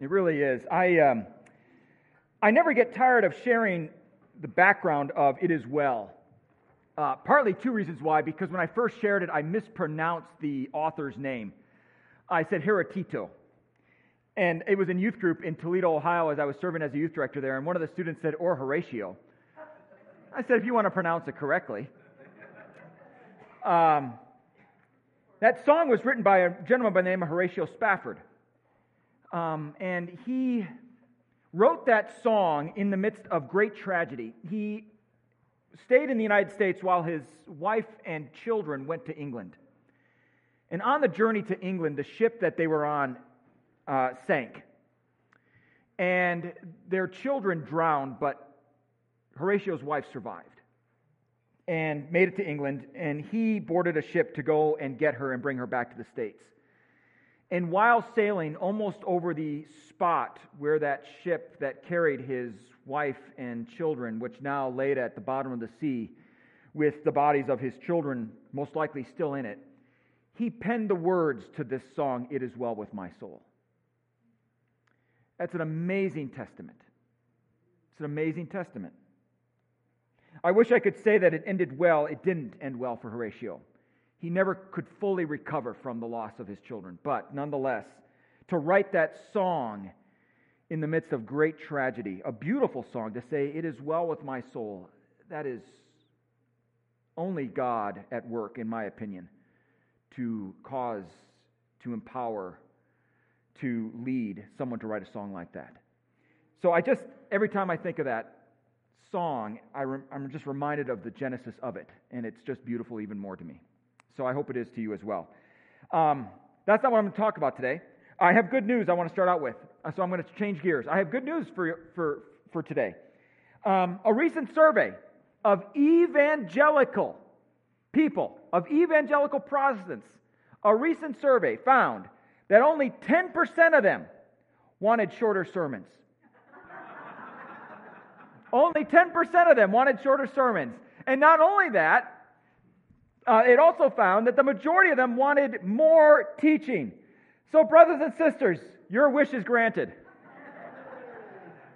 It really is. I, um, I never get tired of sharing the background of It Is Well. Uh, partly two reasons why, because when I first shared it, I mispronounced the author's name. I said Heretito. And it was in youth group in Toledo, Ohio, as I was serving as a youth director there, and one of the students said, or Horatio. I said, if you want to pronounce it correctly. Um, that song was written by a gentleman by the name of Horatio Spafford. Um, and he wrote that song in the midst of great tragedy. He stayed in the United States while his wife and children went to England. And on the journey to England, the ship that they were on uh, sank. And their children drowned, but Horatio's wife survived and made it to England. And he boarded a ship to go and get her and bring her back to the States. And while sailing almost over the spot where that ship that carried his wife and children, which now laid at the bottom of the sea with the bodies of his children most likely still in it, he penned the words to this song, It Is Well With My Soul. That's an amazing testament. It's an amazing testament. I wish I could say that it ended well. It didn't end well for Horatio. He never could fully recover from the loss of his children. But nonetheless, to write that song in the midst of great tragedy, a beautiful song to say, It is well with my soul, that is only God at work, in my opinion, to cause, to empower, to lead someone to write a song like that. So I just, every time I think of that song, I am just reminded of the genesis of it, and it's just beautiful even more to me. So I hope it is to you as well. Um, that's not what I'm going to talk about today. I have good news I want to start out with. Uh, so I'm going to change gears. I have good news for, for, for today. Um, a recent survey of evangelical people, of evangelical Protestants, a recent survey found that only 10% of them wanted shorter sermons. only 10% of them wanted shorter sermons. And not only that, uh, it also found that the majority of them wanted more teaching. So, brothers and sisters, your wish is granted.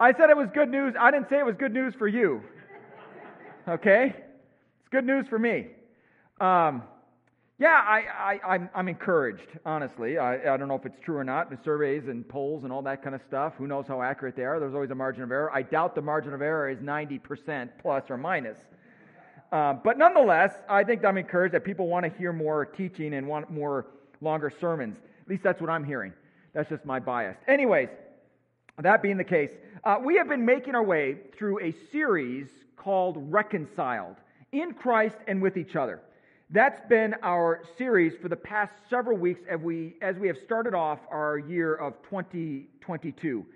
I said it was good news. I didn't say it was good news for you. Okay? It's good news for me. Um, yeah, I, I, I'm, I'm encouraged, honestly. I, I don't know if it's true or not. The surveys and polls and all that kind of stuff, who knows how accurate they are? There's always a margin of error. I doubt the margin of error is 90% plus or minus. Uh, but nonetheless, I think I'm encouraged that people want to hear more teaching and want more longer sermons. At least that's what I'm hearing. That's just my bias. Anyways, that being the case, uh, we have been making our way through a series called Reconciled in Christ and with each other. That's been our series for the past several weeks as we, as we have started off our year of 2022.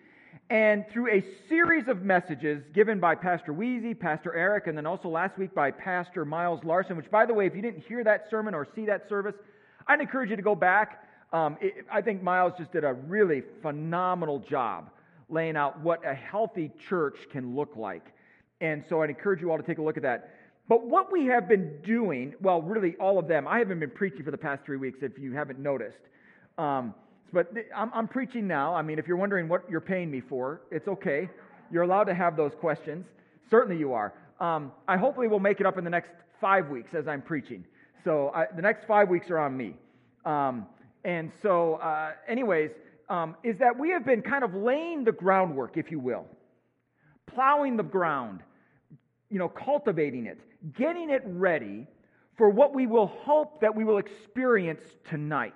And through a series of messages given by Pastor Weezy, Pastor Eric, and then also last week by Pastor Miles Larson, which, by the way, if you didn't hear that sermon or see that service, I'd encourage you to go back. Um, it, I think Miles just did a really phenomenal job laying out what a healthy church can look like. And so I'd encourage you all to take a look at that. But what we have been doing, well, really all of them, I haven't been preaching for the past three weeks if you haven't noticed. Um, but I'm, I'm preaching now. I mean, if you're wondering what you're paying me for, it's okay. You're allowed to have those questions. Certainly you are. Um, I hopefully will make it up in the next five weeks as I'm preaching. So I, the next five weeks are on me. Um, and so, uh, anyways, um, is that we have been kind of laying the groundwork, if you will, plowing the ground, you know, cultivating it, getting it ready for what we will hope that we will experience tonight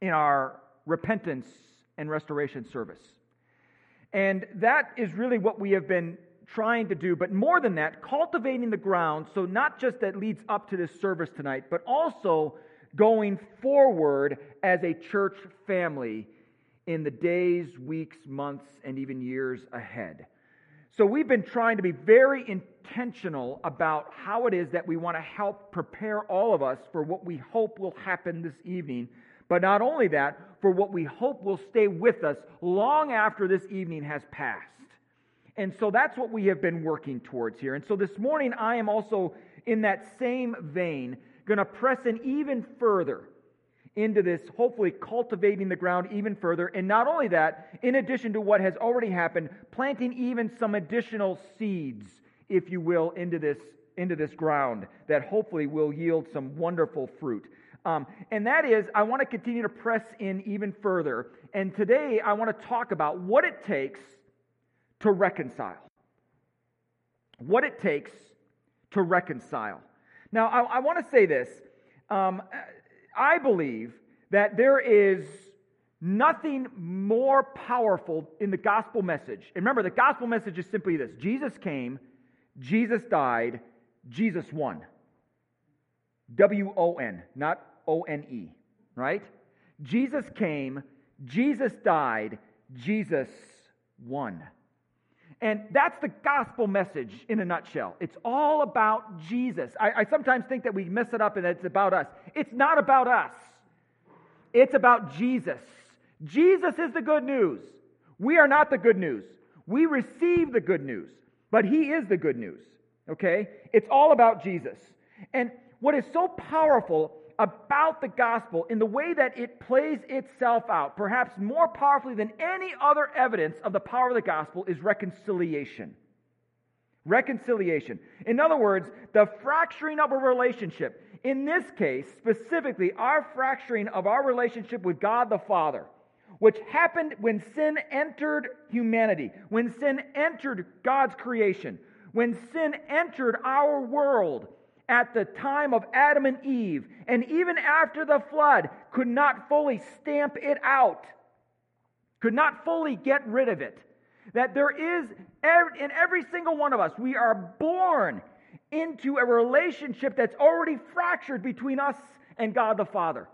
in our repentance and restoration service. And that is really what we have been trying to do, but more than that, cultivating the ground so not just that leads up to this service tonight, but also going forward as a church family in the days, weeks, months, and even years ahead. So we've been trying to be very intentional about how it is that we want to help prepare all of us for what we hope will happen this evening but not only that, for what we hope will stay with us long after this evening has passed. And so that's what we have been working towards here. And so this morning, I am also in that same vein going to press in even further into this, hopefully cultivating the ground even further. And not only that, in addition to what has already happened, planting even some additional seeds, if you will, into this, into this ground that hopefully will yield some wonderful fruit. Um, and that is, I want to continue to press in even further. And today, I want to talk about what it takes to reconcile. What it takes to reconcile. Now, I, I want to say this. Um, I believe that there is nothing more powerful in the gospel message. And remember, the gospel message is simply this Jesus came, Jesus died, Jesus won. W O N, not O N E, right? Jesus came, Jesus died, Jesus won. And that's the gospel message in a nutshell. It's all about Jesus. I, I, sometimes think that we mess it up and it's about us. It's not about us, it's about Jesus. Jesus is the good news. We are not the good news. We receive the good news, but He is the good news. Okay? It's all about Jesus. And what is so powerful about the gospel in the way that it plays itself out, perhaps more powerfully than any other evidence of the power of the gospel, is reconciliation. Reconciliation. In other words, the fracturing of a relationship. In this case, specifically, our fracturing of our relationship with God the Father, which happened when sin entered humanity, when sin entered God's creation, when sin entered our world at the time of Adam and Eve, and even after the flood, could not fully stamp it out, could not fully get rid of it. That there is, in every single one of us, we are born into a relationship that's already fractured between us and God the Father.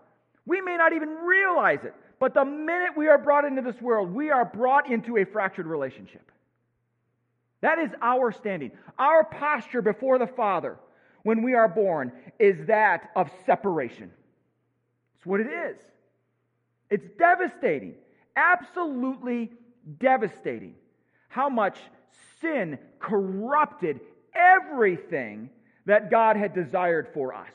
We may not even realize it, but the minute we are brought into this world, we are brought into a fractured relationship. That is our standing, our posture before the Father when we are born is that of separation. It's what it is. It's devastating, absolutely devastating how much sin corrupted everything that God had desired for us.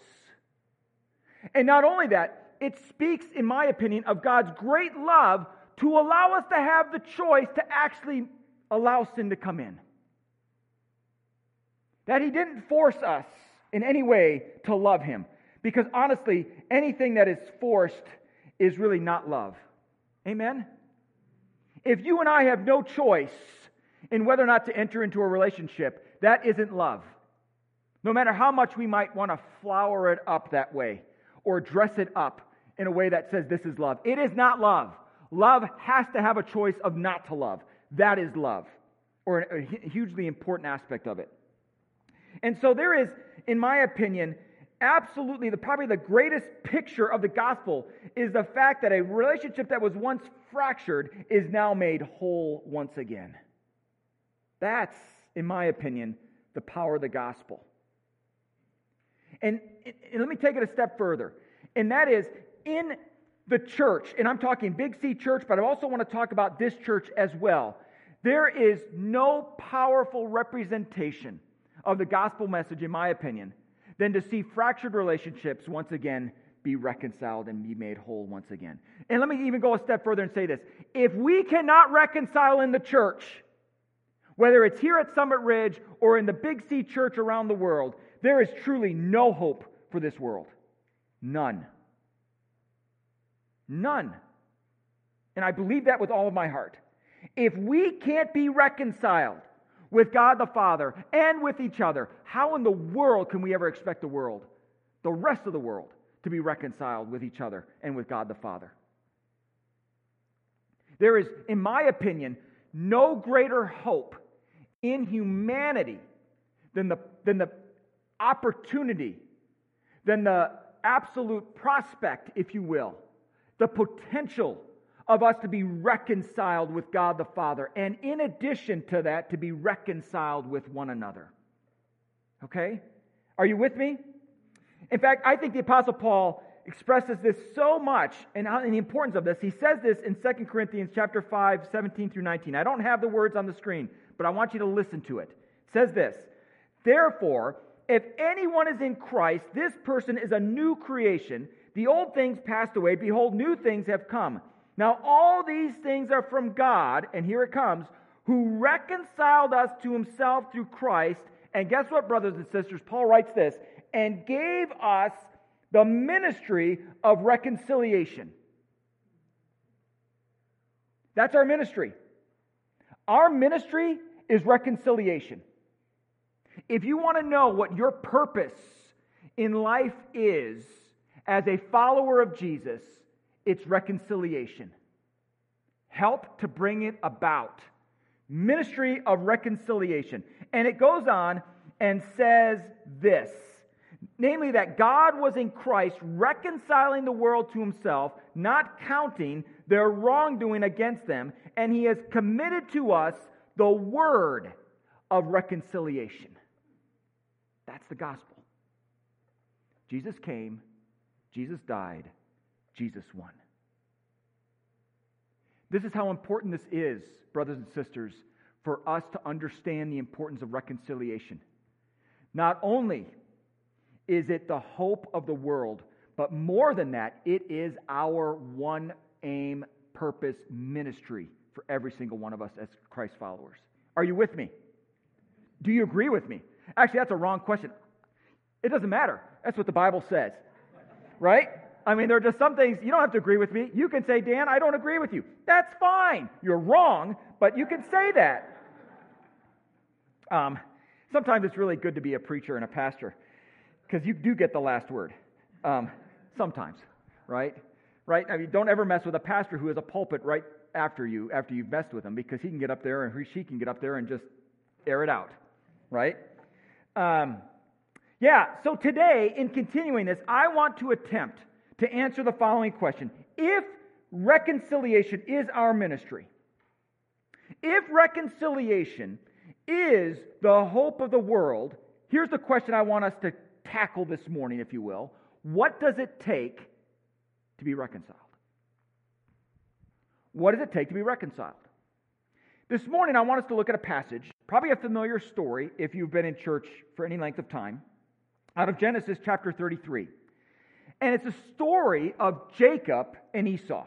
And not only that, it speaks, in my opinion, of God's great love to allow us to have the choice to actually allow sin to come in. That He didn't force us in any way to love him. Because honestly, anything that is forced is really not love. Amen? If you and I have no choice in whether or not to enter into a relationship, that isn't love. No matter how much we might want to flower it up that way or dress it up in a way that says this is love, it is not love. Love has to have a choice of not to love. That is love, or a hugely important aspect of it. And so there is, in my opinion, absolutely the probably the greatest picture of the gospel is the fact that a relationship that was once fractured is now made whole once again. That's, in my opinion, the power of the gospel. And, and let me take it a step further. And that is in the church, and I'm talking Big C church, but I also want to talk about this church as well. There is no powerful representation of the gospel message, in my opinion, than to see fractured relationships once again be reconciled and be made whole once again. And let me even go a step further and say this. If we cannot reconcile in the church, whether it's here at Summit Ridge or in the Big C church around the world, there is truly no hope for this world. None. None. And I believe that with all of my heart. If we can't be reconciled, with God the Father and with each other, how in the world can we ever expect the world, the rest of the world, to be reconciled with each other and with God the Father? There is, in my opinion, no greater hope in humanity than the, than the opportunity, than the absolute prospect, if you will, the potential of us to be reconciled with God the Father, and in addition to that, to be reconciled with one another. Okay? Are you with me? In fact, I think the Apostle Paul expresses this so much and, the importance of this. He says this in 2 Corinthians chapter 5, 17 through 19. I don't have the words on the screen, but I want you to listen to it. It says this Therefore, if anyone is in Christ, this person is a new creation. The old things passed away. Behold, new things have come. Now, all these things are from God, and here it comes, who reconciled us to himself through Christ. And guess what, brothers and sisters? Paul writes this and gave us the ministry of reconciliation. That's our ministry. Our ministry is reconciliation. If you want to know what your purpose in life is as a follower of Jesus, it's reconciliation. Help to bring it about. Ministry of reconciliation. And it goes on and says this namely, that God was in Christ reconciling the world to himself, not counting their wrongdoing against them, and he has committed to us the word of reconciliation. That's the gospel. Jesus came, Jesus died, Jesus won. This is how important this is, brothers and sisters, for us to understand the importance of reconciliation. Not only is it the hope of the world, but more than that, it is our one aim, purpose, ministry for every single one of us as Christ followers. Are you with me? Do you agree with me? Actually, that's a wrong question. It doesn't matter. That's what the Bible says. Right? I mean, there are just some things you don't have to agree with me. You can say, Dan, I don't agree with you. That's fine. You're wrong, but you can say that. Um, sometimes it's really good to be a preacher and a pastor because you do get the last word. Um, sometimes, right? Right? I mean, don't ever mess with a pastor who has a pulpit right after you, after you've messed with him, because he can get up there and she can get up there and just air it out, right? Um, yeah, so today, in continuing this, I want to attempt to answer the following question If reconciliation is our ministry, if reconciliation is the hope of the world, here's the question I want us to tackle this morning, if you will. What does it take to be reconciled? What does it take to be reconciled? This morning, I want us to look at a passage, probably a familiar story if you've been in church for any length of time, out of Genesis chapter 33. And it's a story of Jacob and Esau.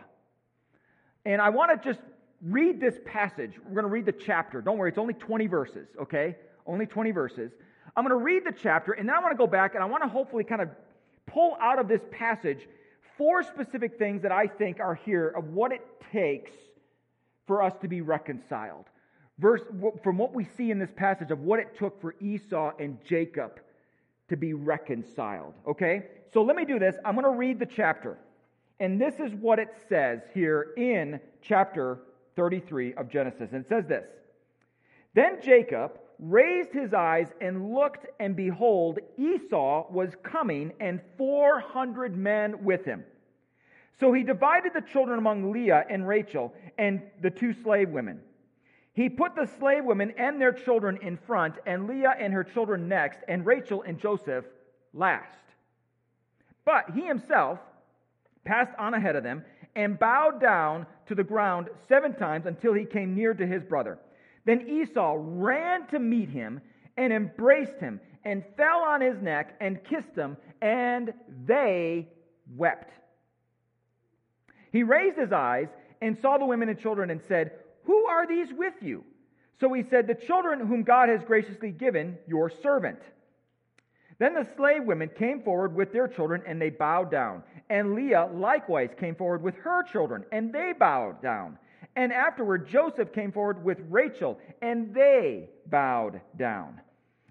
And I want to just read this passage. We're going to read the chapter. Don't worry, it's only 20 verses, okay? Only 20 verses. I'm going to read the chapter, and then I want to go back and I want to hopefully kind of pull out of this passage four specific things that I think are here of what it takes for us to be reconciled. Verse, from what we see in this passage of what it took for Esau and Jacob to be reconciled. Okay? So let me do this. I'm going to read the chapter. And this is what it says here in chapter 33 of Genesis. And it says this Then Jacob raised his eyes and looked, and behold, Esau was coming, and 400 men with him. So he divided the children among Leah and Rachel and the two slave women. He put the slave women and their children in front, and Leah and her children next, and Rachel and Joseph last. But he himself passed on ahead of them and bowed down to the ground seven times until he came near to his brother. Then Esau ran to meet him and embraced him and fell on his neck and kissed him, and they wept. He raised his eyes and saw the women and children and said, Who are these with you? So he said, The children whom God has graciously given, your servant. Then the slave women came forward with their children, and they bowed down. And Leah likewise came forward with her children, and they bowed down. And afterward, Joseph came forward with Rachel, and they bowed down.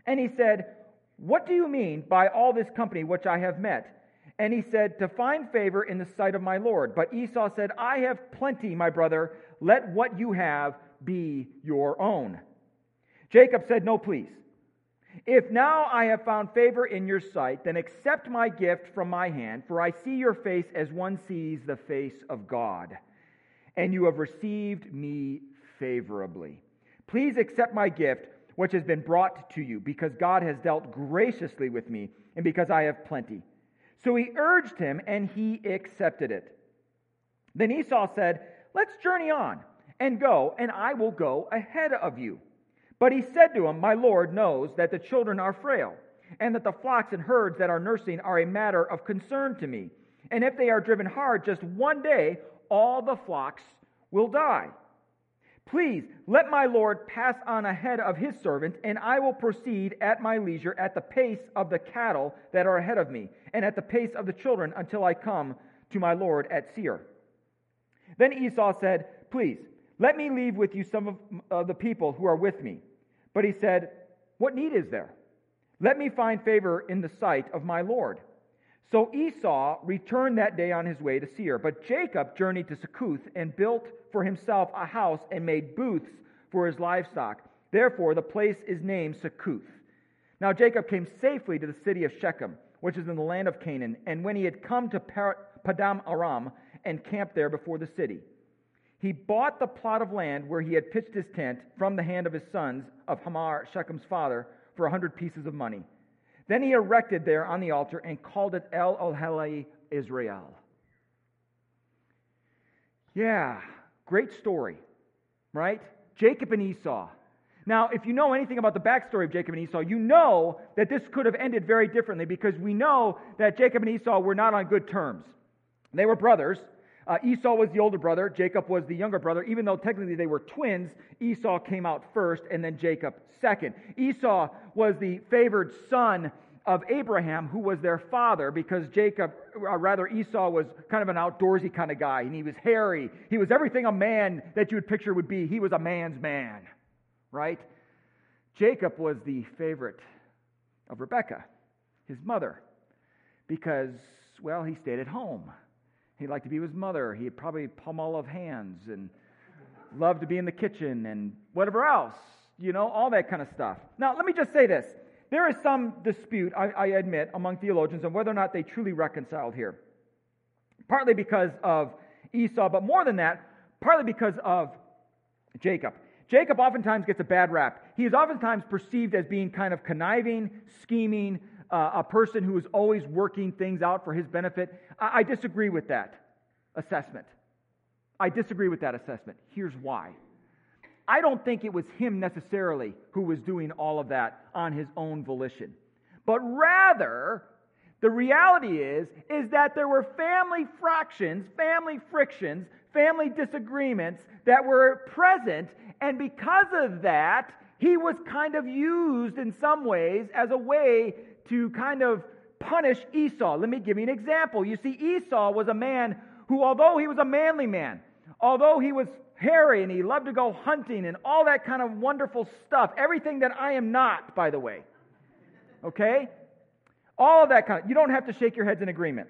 And he said, What do you mean by all this company which I have met? And he said, To find favor in the sight of my Lord. But Esau said, I have plenty, my brother. Let what you have be your own. Jacob said, No, please. If now I have found favor in your sight, then accept my gift from my hand, for I see your face as one sees the face of God and you have received me favorably. Please accept my gift, which has been brought to you, because God has dealt graciously with me, and because I have plenty. So he urged him, and he accepted it. Then Esau said, Let's journey on and go, and I will go ahead of you. But he said to him, My Lord knows that the children are frail, and that the flocks and herds that are nursing are a matter of concern to me. And if they are driven hard just one day, all the flocks will die. Please let my Lord pass on ahead of his servant, and I will proceed at my leisure at the pace of the cattle that are ahead of me, and at the pace of the children until I come to my Lord at Seir. Then Esau said, Please, let me leave with you some of the people who are with me. But he said, What need is there? Let me find favor in the sight of my Lord. So Esau returned that day on his way to Seir. But Jacob journeyed to Succoth and built for himself a house and made booths for his livestock. Therefore, the place is named Succoth. Now Jacob came safely to the city of Shechem, which is in the land of Canaan. And when he had come to Paddan Aram and camped there before the city, he bought the plot of land where he had pitched his tent from the hand of his sons of Hamor, Shechem's father, for a hundred pieces of money. Then he erected there on the altar and called it El Elohe Israel. Yeah, great story, right? Jacob and Esau. Now, if you know anything about the backstory of Jacob and Esau, you know that this could have ended very differently because we know that Jacob and Esau were not on good terms. They were brothers. Uh, Esau was the older brother, Jacob was the younger brother. Even though technically they were twins, Esau came out first and then Jacob second. Esau was the favored son of Abraham, who was their father, because Jacob, or rather Esau, was kind of an outdoorsy kind of guy, and he was hairy. He was everything a man that you would picture would be. He was a man's man, right? Jacob was the favorite of Rebekah, his mother, because, well, he stayed at home. He liked to be with his mother. He probably Palmolive hands and loved to be in the kitchen and whatever else, you know, all that kind of stuff. Now, let me just say this. There is some dispute, I, I admit, among theologians on whether or not they truly reconciled here. Partly because of Esau, but more than that, partly because of Jacob. Jacob oftentimes gets a bad rap. He is oftentimes perceived as being kind of conniving, scheming, uh, a person who is always working things out for his benefit. I, I disagree with that assessment. I disagree with that assessment. Here's why. I don't think it was him necessarily who was doing all of that on his own volition. But rather, the reality is is that there were family fractions, family frictions, family disagreements that were present and because of that, he was kind of used in some ways as a way to kind of punish Esau. Let me give you an example. You see, Esau was a man who, although he was a manly man, although he was hairy and he loved to go hunting and all that kind of wonderful stuff, everything that I am not, by the way, okay? All of that kind of, you don't have to shake your heads in agreement.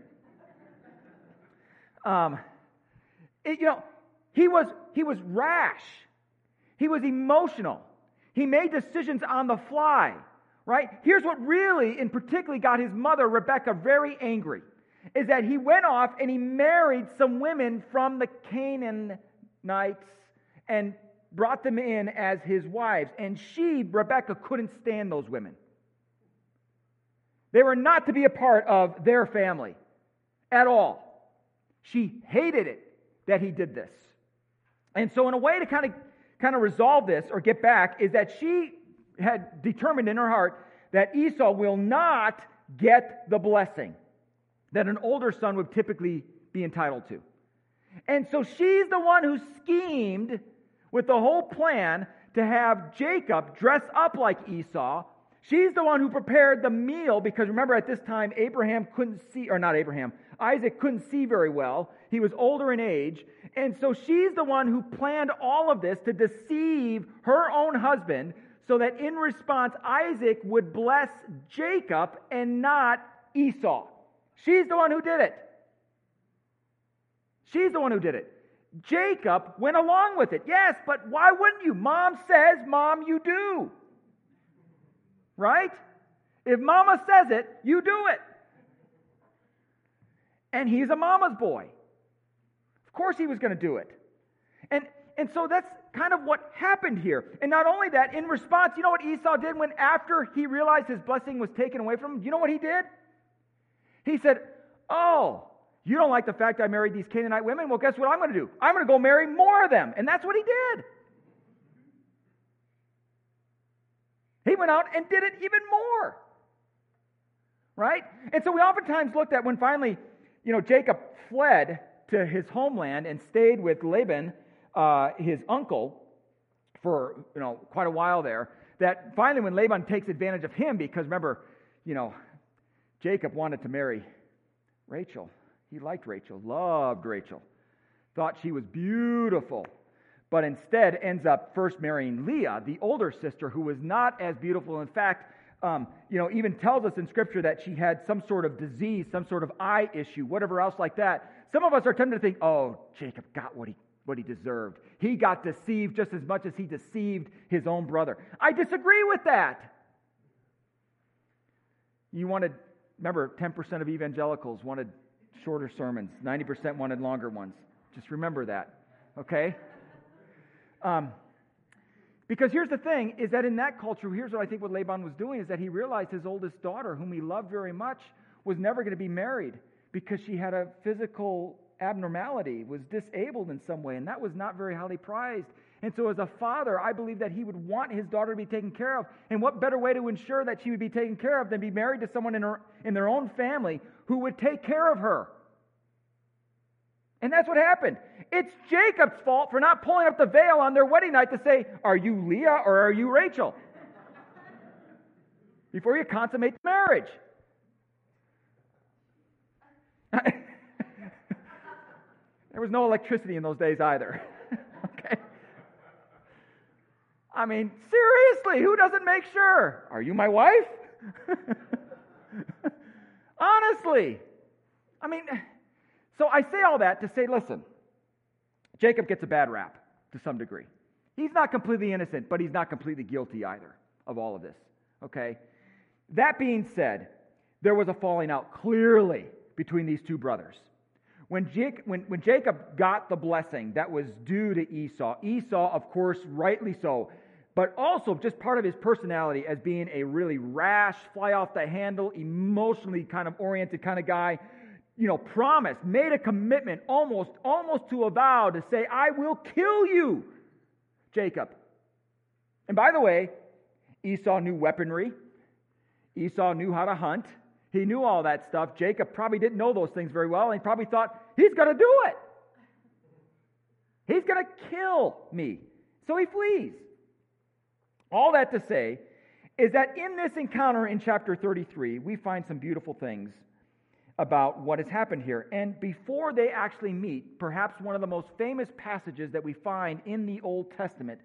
Um, it, you know, he was, he was rash. He was emotional. He made decisions on the fly right? Here's what really, and particularly, got his mother, Rebecca, very angry is that he went off and he married some women from the Canaanites and brought them in as his wives. And she, Rebecca, couldn't stand those women. They were not to be a part of their family at all. She hated it that he did this. And so, in a way to kind of kind of resolve this or get back, is that she had determined in her heart that Esau will not get the blessing that an older son would typically be entitled to. And so she's the one who schemed with the whole plan to have Jacob dress up like Esau. She's the one who prepared the meal because remember at this time Abraham couldn't see, or not Abraham, Isaac couldn't see very well. He was older in age. And so she's the one who planned all of this to deceive her own husband so that in response, Isaac would bless Jacob and not Esau. She's the one who did it. She's the one who did it. Jacob went along with it. Yes, but why wouldn't you? Mom says, Mom, you do. Right? If Mama says it, you do it. And he's a mama's boy. Of course he was going to do it. And, and so that's kind of what happened here. And not only that, in response, you know what Esau did when after he realized his blessing was taken away from him? You know what he did? He said, Oh, you don't like the fact I married these Canaanite women? Well, guess what I'm going to do? I'm going to go marry more of them. And that's what he did. He went out and did it even more. Right? And so we oftentimes looked at when finally you know, Jacob fled to his homeland and stayed with Laban, uh, his uncle, for you know quite a while there. That finally, when Laban takes advantage of him, because remember, you know, Jacob wanted to marry Rachel. He liked Rachel, loved Rachel, thought she was beautiful, but instead ends up first marrying Leah, the older sister, who was not as beautiful. In fact, um, you know, even tells us in Scripture that she had some sort of disease, some sort of eye issue, whatever else like that. Some of us are tempted to think, oh, Jacob got what he, what he deserved. He got deceived just as much as he deceived his own brother. I disagree with that. You wanted, remember, 10% of evangelicals wanted shorter sermons, 90% wanted longer ones. Just remember that, okay? Um, because here's the thing is that in that culture, here's what I think what Laban was doing is that he realized his oldest daughter, whom he loved very much, was never going to be married because she had a physical abnormality, was disabled in some way, and that was not very highly prized. And so, as a father, I believe that he would want his daughter to be taken care of. And what better way to ensure that she would be taken care of than be married to someone in, her, in their own family who would take care of her? And that's what happened. It's Jacob's fault for not pulling up the veil on their wedding night to say, Are you Leah or are you Rachel? Before you consummate the marriage. there was no electricity in those days either. okay? I mean, seriously, who doesn't make sure? Are you my wife? Honestly. I mean, so I say all that to say, listen, Jacob gets a bad rap to some degree. He's not completely innocent, but he's not completely guilty either of all of this. Okay? That being said, there was a falling out clearly between these two brothers. When, when, when Jacob got the blessing that was due to Esau, Esau, of course, rightly so, but also just part of his personality as being a really rash, fly off the handle, emotionally kind of oriented kind of guy, you know, promised, made a commitment almost, almost to a vow to say, I will kill you, Jacob. And by the way, Esau knew weaponry. Esau knew how to hunt. He knew all that stuff. Jacob probably didn't know those things very well, and he probably thought, he's going to do it. He's going to kill me. So he flees. All that to say is that in this encounter in chapter 33, we find some beautiful things about what has happened here. And before they actually meet, perhaps one of the most famous passages that we find in the Old Testament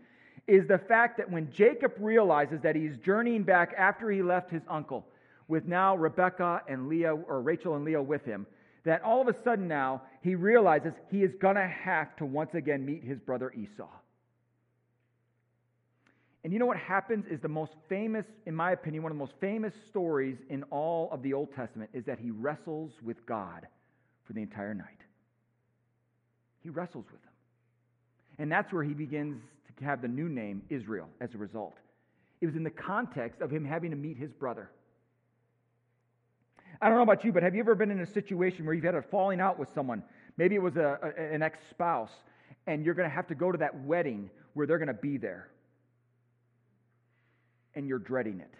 is the fact that when Jacob realizes that he's journeying back after he left his uncle, with now Rebekah and Leah, or Rachel and Leah with him, that all of a sudden now he realizes he is going to have to once again meet his brother Esau. And you know what happens is the most famous, in my opinion, one of the most famous stories in all of the Old Testament is that he wrestles with God for the entire night. He wrestles with him. And that's where he begins to have the new name Israel as a result. It was in the context of him having to meet his brother. I don't know about you, but have you ever been in a situation where you've had a falling out with someone? Maybe it was a, a an ex spouse, and you're going to have to go to that wedding where they're going to be there and you're dreading it.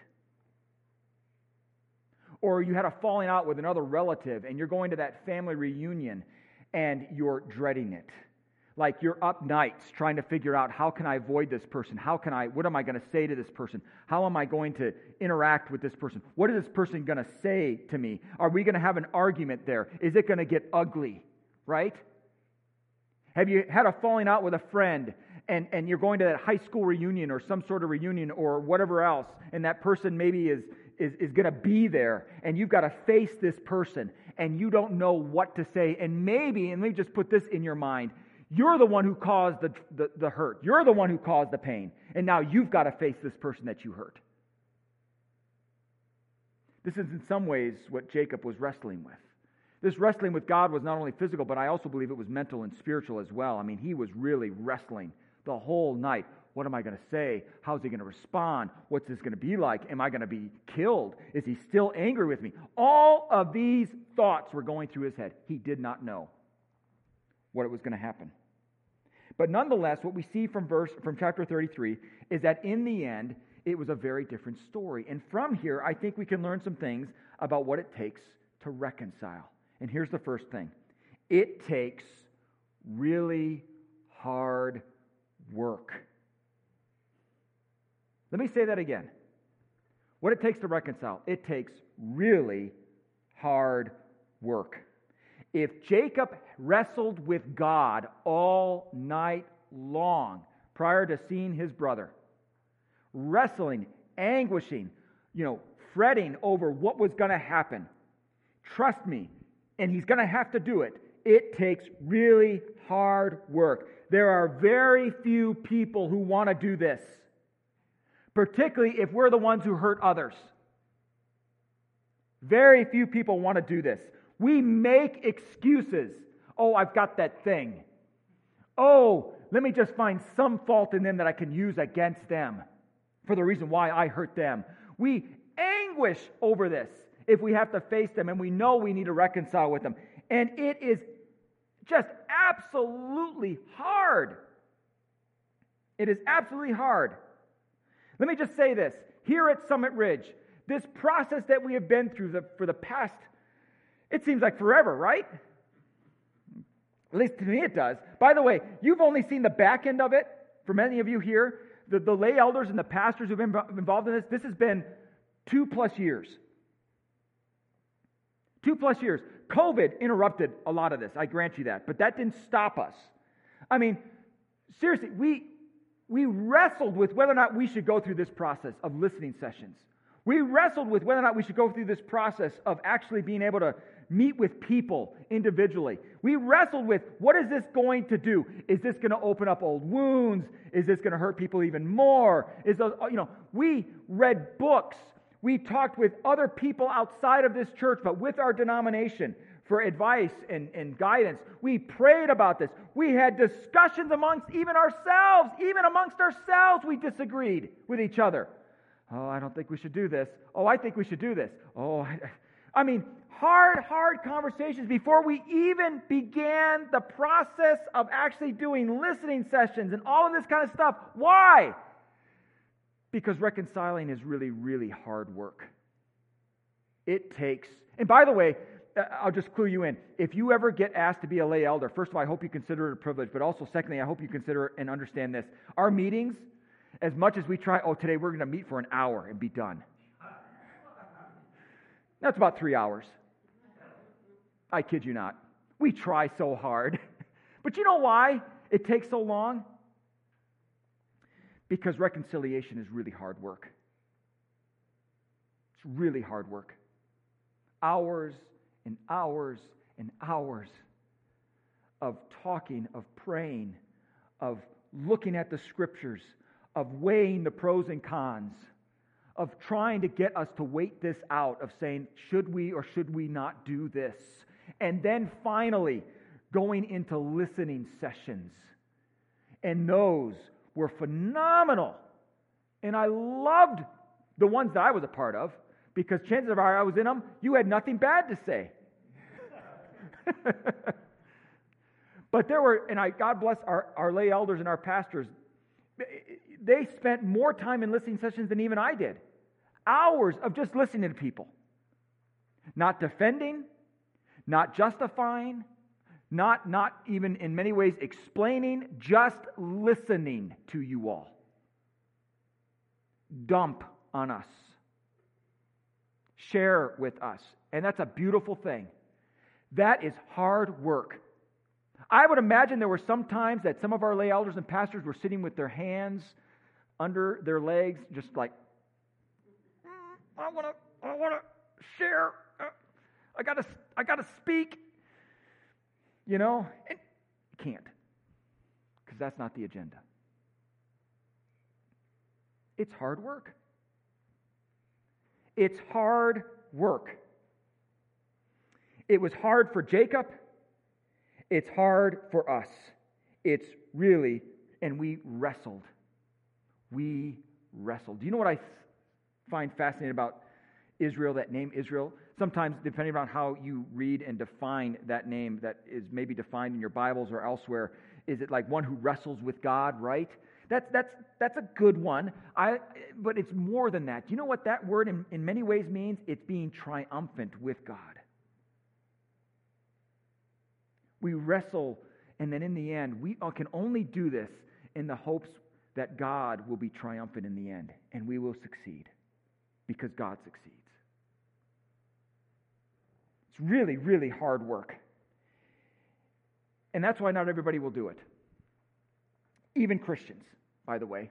Or you had a falling out with another relative and you're going to that family reunion and you're dreading it. Like you're up nights trying to figure out how can I avoid this person? How can I, what am I going to say to this person? How am I going to interact with this person? What is this person going to say to me? Are we going to have an argument there? Is it going to get ugly? Right? Have you had a falling out with a friend and, and you're going to that high school reunion or some sort of reunion or whatever else, and that person maybe is, is, is going to be there, and you've got to face this person, and you don't know what to say. And maybe, and let me just put this in your mind you're the one who caused the, the, the hurt, you're the one who caused the pain, and now you've got to face this person that you hurt. This is in some ways what Jacob was wrestling with. This wrestling with God was not only physical, but I also believe it was mental and spiritual as well. I mean, he was really wrestling the whole night. What am I going to say? How's he going to respond? What's this going to be like? Am I going to be killed? Is he still angry with me? All of these thoughts were going through his head. He did not know what it was going to happen. But nonetheless, what we see from verse from chapter 33 is that in the end, it was a very different story. And from here, I think we can learn some things about what it takes to reconcile. And here's the first thing it takes really hard work. Let me say that again. What it takes to reconcile, it takes really hard work. If Jacob wrestled with God all night long prior to seeing his brother, wrestling, anguishing, you know, fretting over what was going to happen, trust me, and he's going to have to do it. It takes really hard work. There are very few people who want to do this particularly if we're the ones who hurt others. Very few people want to do this. We make excuses. Oh, I've got that thing. Oh, let me just find some fault in them that I can use against them for the reason why I hurt them. We anguish over this if we have to face them and we know we need to reconcile with them. And it is just absolutely hard. It is absolutely hard. Let me just say this here at Summit Ridge, this process that we have been through for the past, it seems like forever, right? At least to me it does. By the way, you've only seen the back end of it for many of you here. The, the lay elders and the pastors who've been involved in this, this has been two plus years. Two plus years. COVID interrupted a lot of this, I grant you that, but that didn't stop us. I mean, seriously, we, we wrestled with whether or not we should go through this process of listening sessions. We wrestled with whether or not we should go through this process of actually being able to meet with people individually. We wrestled with what is this going to do? Is this going to open up old wounds? Is this going to hurt people even more? Is those, uh, you know, we read books. We talked with other people outside of this church, but with our denomination for advice and, and guidance. We prayed about this. We had discussions amongst even ourselves. Even amongst ourselves, we disagreed with each other. Oh, I don't think we should do this. Oh, I think we should do this. Oh, I, I mean, hard, hard conversations before we even began the process of actually doing listening sessions and all of this kind of stuff. Why? Because reconciling is really, really hard work. It takes, and by the way, Uh, I'll just clue you in. If you ever get asked to be a lay elder, first of all, I hope you consider it a privilege, but also, secondly, I hope you consider and understand this. Our meetings, as much as we try, oh, today we're going to meet for an hour and be done. That's about three hours. I kid you not. We try so hard. But you know why it takes so long? Because reconciliation is really hard work. It's really hard work. Hours and hours and hours of talking, of praying, of looking at the scriptures, of weighing the pros and cons, of trying to get us to wait this out, of saying, should we or should we not do this? And then finally, going into listening sessions. And those were phenomenal. And I loved the ones that I was a part of because chances are I was in them, you had nothing bad to say. but there were, and I, God bless our, our lay elders and our pastors, they spent more time in listening sessions than even I did. Hours of just listening to people. Not defending, not justifying, not, not even in many ways explaining, just listening to you all. Dump on us. Share with us. And that's a beautiful thing. That is hard work. I would imagine there were some times that some of our lay elders and pastors were sitting with their hands under their legs, just like, mm, I want to, I want to share. Uh, I gotta, I gotta speak. You know, and can't, because that's not the agenda. It's hard work. It's hard work. It was hard for Jacob. It's hard for us. It's really, and we wrestled. We wrestled. Do you know what I find fascinating about Israel, that name Israel? Sometimes, depending on how you read and define that name that is maybe defined in your Bibles or elsewhere, is it like one who wrestles with God, right? That's, that's, that's a good one. I, but it's more than that. Do you know what that word in, in many ways means? It's being triumphant with God. We wrestle, and then in the end, we uh, can only do this in the hopes that God will be triumphant in the end, and we will succeed because God succeeds. It's really, really hard work. And that's why not everybody will do it. Even Christians, by the way.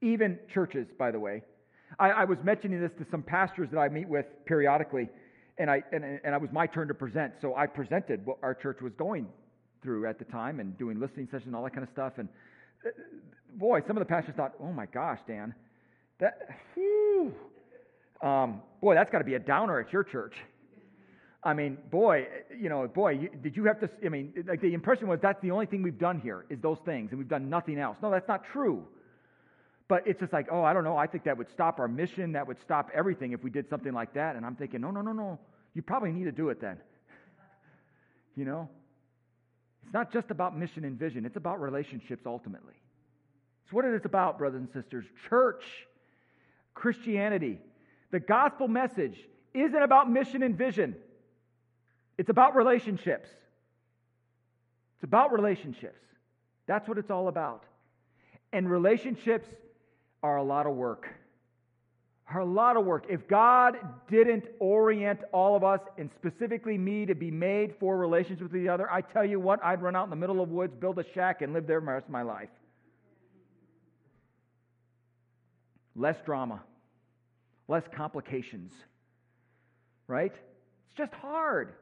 Even churches, by the way. I, I was mentioning this to some pastors that I meet with periodically, and, I, and, and it was my turn to present. So I presented what our church was going through at the time and doing listening sessions and all that kind of stuff. And uh, boy, some of the pastors thought, oh my gosh, Dan, that, whew, um, boy, that's got to be a downer at your church. I mean, boy, you know, boy, you, did you have to? I mean, like the impression was that's the only thing we've done here is those things, and we've done nothing else. No, that's not true. But it's just like, oh, I don't know. I think that would stop our mission. That would stop everything if we did something like that. And I'm thinking, no, no, no, no. You probably need to do it then. you know, it's not just about mission and vision. It's about relationships ultimately. It's what it is about, brothers and sisters. Church, Christianity, the gospel message isn't about mission and vision. It's about relationships. It's about relationships. That's what it's all about. And relationships are a lot of work. Are a lot of work. If God didn't orient all of us, and specifically me, to be made for relations with the other, I tell you what, I'd run out in the middle of the woods, build a shack, and live there the rest of my life. Less drama, less complications, right? It's just hard.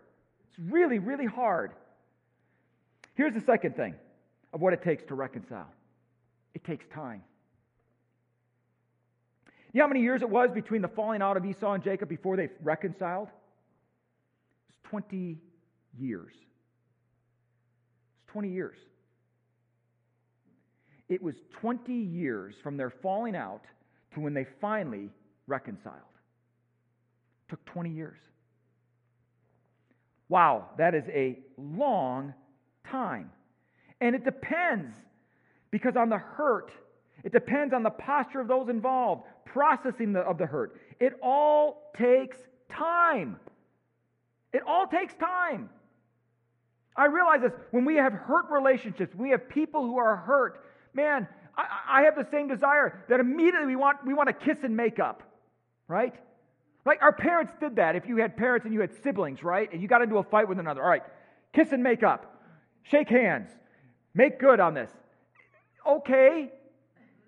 It's really, really hard. Here's the second thing of what it takes to reconcile it takes time. You know how many years it was between the falling out of Esau and Jacob before they reconciled? It was 20 years. It's 20 years. It was 20 years from their falling out to when they finally reconciled. It took 20 years. Wow, that is a long time. And it depends because on the hurt, it depends on the posture of those involved, processing the, of the hurt. It all takes time. It all takes time. I realize this when we have hurt relationships, we have people who are hurt. Man, I, I have the same desire that immediately we want, we want to kiss and make up, right? Like our parents did that. If you had parents and you had siblings, right? And you got into a fight with another, all right, kiss and make up, shake hands, make good on this. Okay,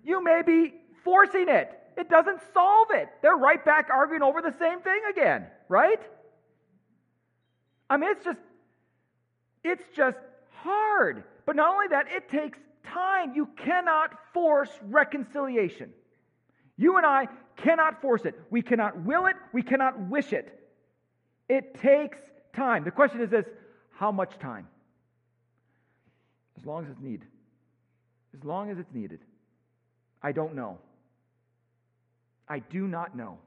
you may be forcing it. It doesn't solve it. They're right back arguing over the same thing again, right? I mean, it's just, it's just hard. But not only that, it takes time. You cannot force reconciliation. You and I cannot force it. We cannot will it. We cannot wish it. It takes time. The question is this how much time? As long as it's needed. As long as it's needed. I don't know. I do not know.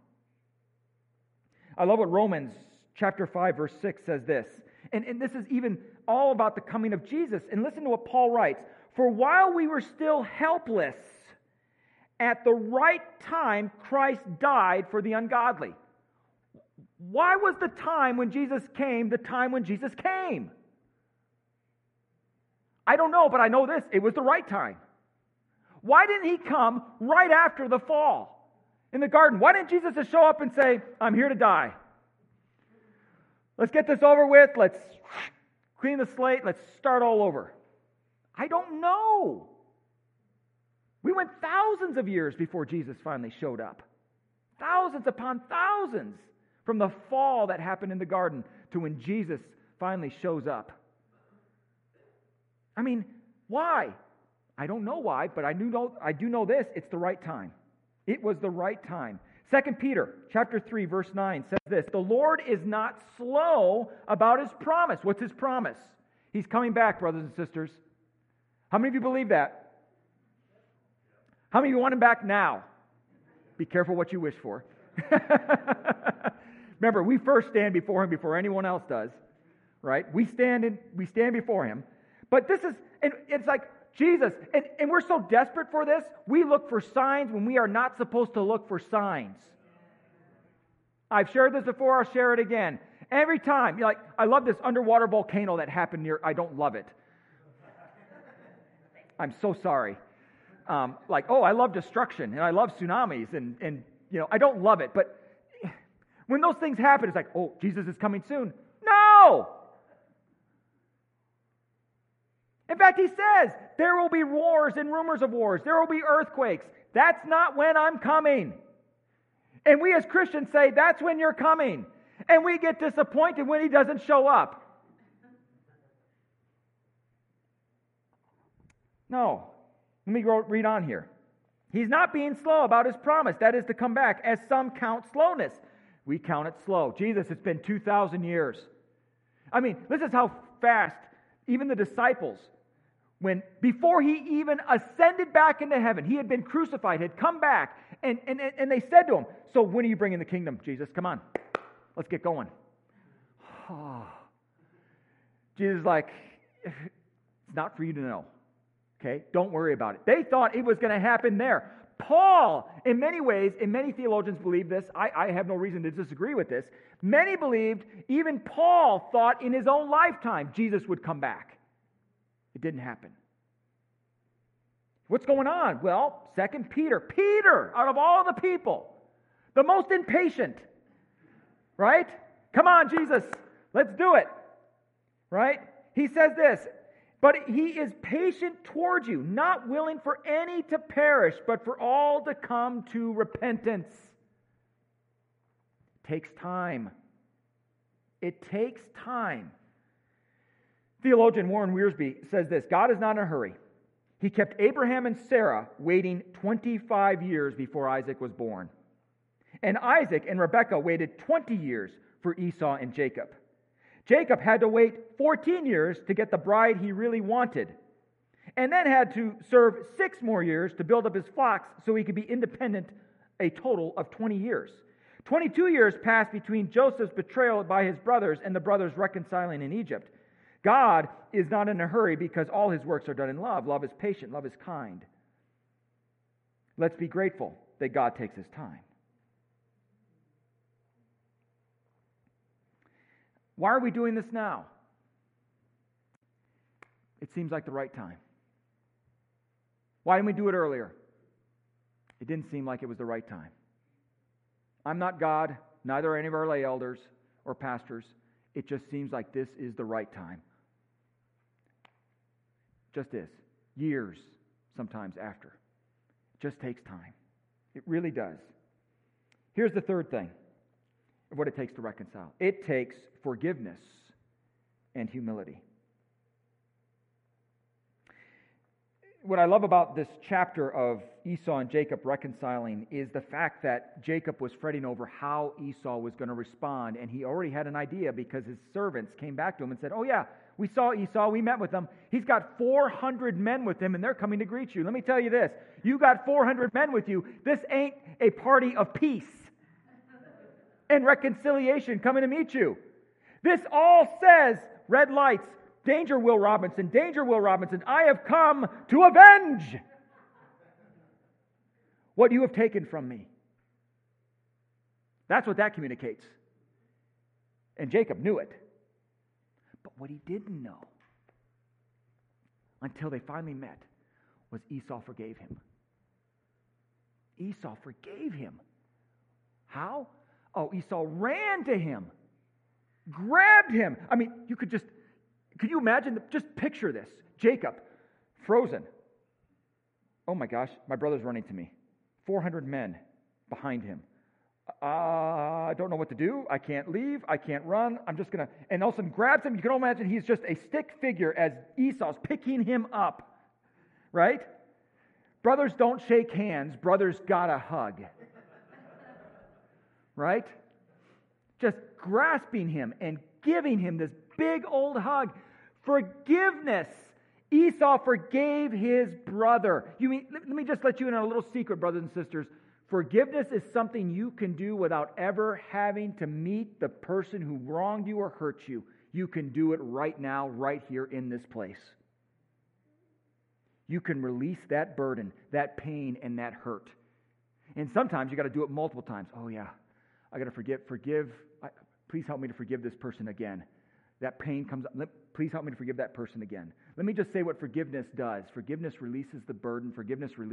I love what Romans chapter 5, verse 6 says this. And, and this is even all about the coming of Jesus. And listen to what Paul writes For while we were still helpless, at the right time, Christ died for the ungodly. Why was the time when Jesus came the time when Jesus came? I don't know, but I know this it was the right time. Why didn't he come right after the fall in the garden? Why didn't Jesus just show up and say, I'm here to die? Let's get this over with. Let's clean the slate. Let's start all over. I don't know. We went thousands of years before Jesus finally showed up. Thousands upon thousands from the fall that happened in the garden to when Jesus finally shows up. I mean, why? I don't know why, but I do know, I do know this. It's the right time. It was the right time. 2 Peter chapter 3 verse 9 says this, "The Lord is not slow about his promise." What's his promise? He's coming back, brothers and sisters. How many of you believe that? How many of you want him back now? Be careful what you wish for. Remember, we first stand before him before anyone else does, right? We stand in, we stand before him. But this is, and it's like Jesus, and, and we're so desperate for this, we look for signs when we are not supposed to look for signs. I've shared this before, I'll share it again. Every time, you're like, I love this underwater volcano that happened near, I don't love it. I'm so sorry. Um, like, oh, I love destruction and I love tsunamis and, and, you know, I don't love it. But when those things happen, it's like, oh, Jesus is coming soon. No! In fact, he says, there will be wars and rumors of wars. There will be earthquakes. That's not when I'm coming. And we as Christians say, that's when you're coming. And we get disappointed when he doesn't show up. No. Let me read on here. He's not being slow about his promise, that is to come back, as some count slowness. We count it slow. Jesus, it's been 2,000 years. I mean, this is how fast even the disciples, when before he even ascended back into heaven, he had been crucified, had come back, and, and, and they said to him, So when are you bringing the kingdom, Jesus? Come on, let's get going. Jesus is like, It's not for you to know. Okay? Don't worry about it. They thought it was going to happen there. Paul, in many ways, and many theologians believe this, I, I, have no reason to disagree with this. Many believed, even Paul thought in his own lifetime, Jesus would come back. It didn't happen. What's going on? Well, Second Peter. Peter, out of all the people, the most impatient, right? Come on, Jesus, let's do it, right? He says this but he is patient towards you, not willing for any to perish, but for all to come to repentance. It takes time. It takes time. Theologian Warren Wiersbe says this God is not in a hurry. He kept Abraham and Sarah waiting 25 years before Isaac was born. And Isaac and Rebekah waited 20 years for Esau and Jacob. Jacob had to wait 14 years to get the bride he really wanted, and then had to serve six more years to build up his flocks so he could be independent a total of 20 years. 22 years passed between Joseph's betrayal by his brothers and the brothers reconciling in Egypt. God is not in a hurry because all his works are done in love. Love is patient, love is kind. Let's be grateful that God takes his time. Why are we doing this now? It seems like the right time. Why didn't we do it earlier? It didn't seem like it was the right time. I'm not God, neither are any of our lay elders or pastors. It just seems like this is the right time. Just is. Years sometimes after. It just takes time. It really does. Here's the third thing of what it takes to reconcile it takes forgiveness and humility. What I love about this chapter of Esau and Jacob reconciling is the fact that Jacob was fretting over how Esau was going to respond, and he already had an idea because his servants came back to him and said, Oh, yeah, we saw Esau, we met with him. He's got 400 men with him, and they're coming to greet you. Let me tell you this you got 400 men with you. This ain't a party of peace and reconciliation coming to meet you. This all says red lights, danger, Will Robinson, danger, Will Robinson. I have come to avenge what you have taken from me. That's what that communicates. And Jacob knew it. What he didn't know until they finally met was Esau forgave him. Esau forgave him. How? Oh, Esau ran to him, grabbed him. I mean, you could just, could you imagine? Just picture this Jacob, frozen. Oh my gosh, my brother's running to me. 400 men behind him. Uh, I don't know what to do. I can't leave. I can't run. I'm just going to. And all of a sudden grabs him. You can all imagine he's just a stick figure as Esau's picking him up. Right? Brothers don't shake hands, brothers gotta hug right? Just grasping him and giving him this big old hug. Forgiveness. Esau forgave his brother. You mean, let me just let you in on a little secret, brothers and sisters. Forgiveness is something you can do without ever having to meet the person who wronged you or hurt you. You can do it right now, right here in this place. You can release that burden, that pain, and that hurt. And sometimes you got to do it multiple times. Oh, yeah, I got to forgive. Forgive. Please help me to forgive this person again. That pain comes up. Please help me to forgive that person again. Let me just say what forgiveness does. Forgiveness releases the burden. Forgiveness releases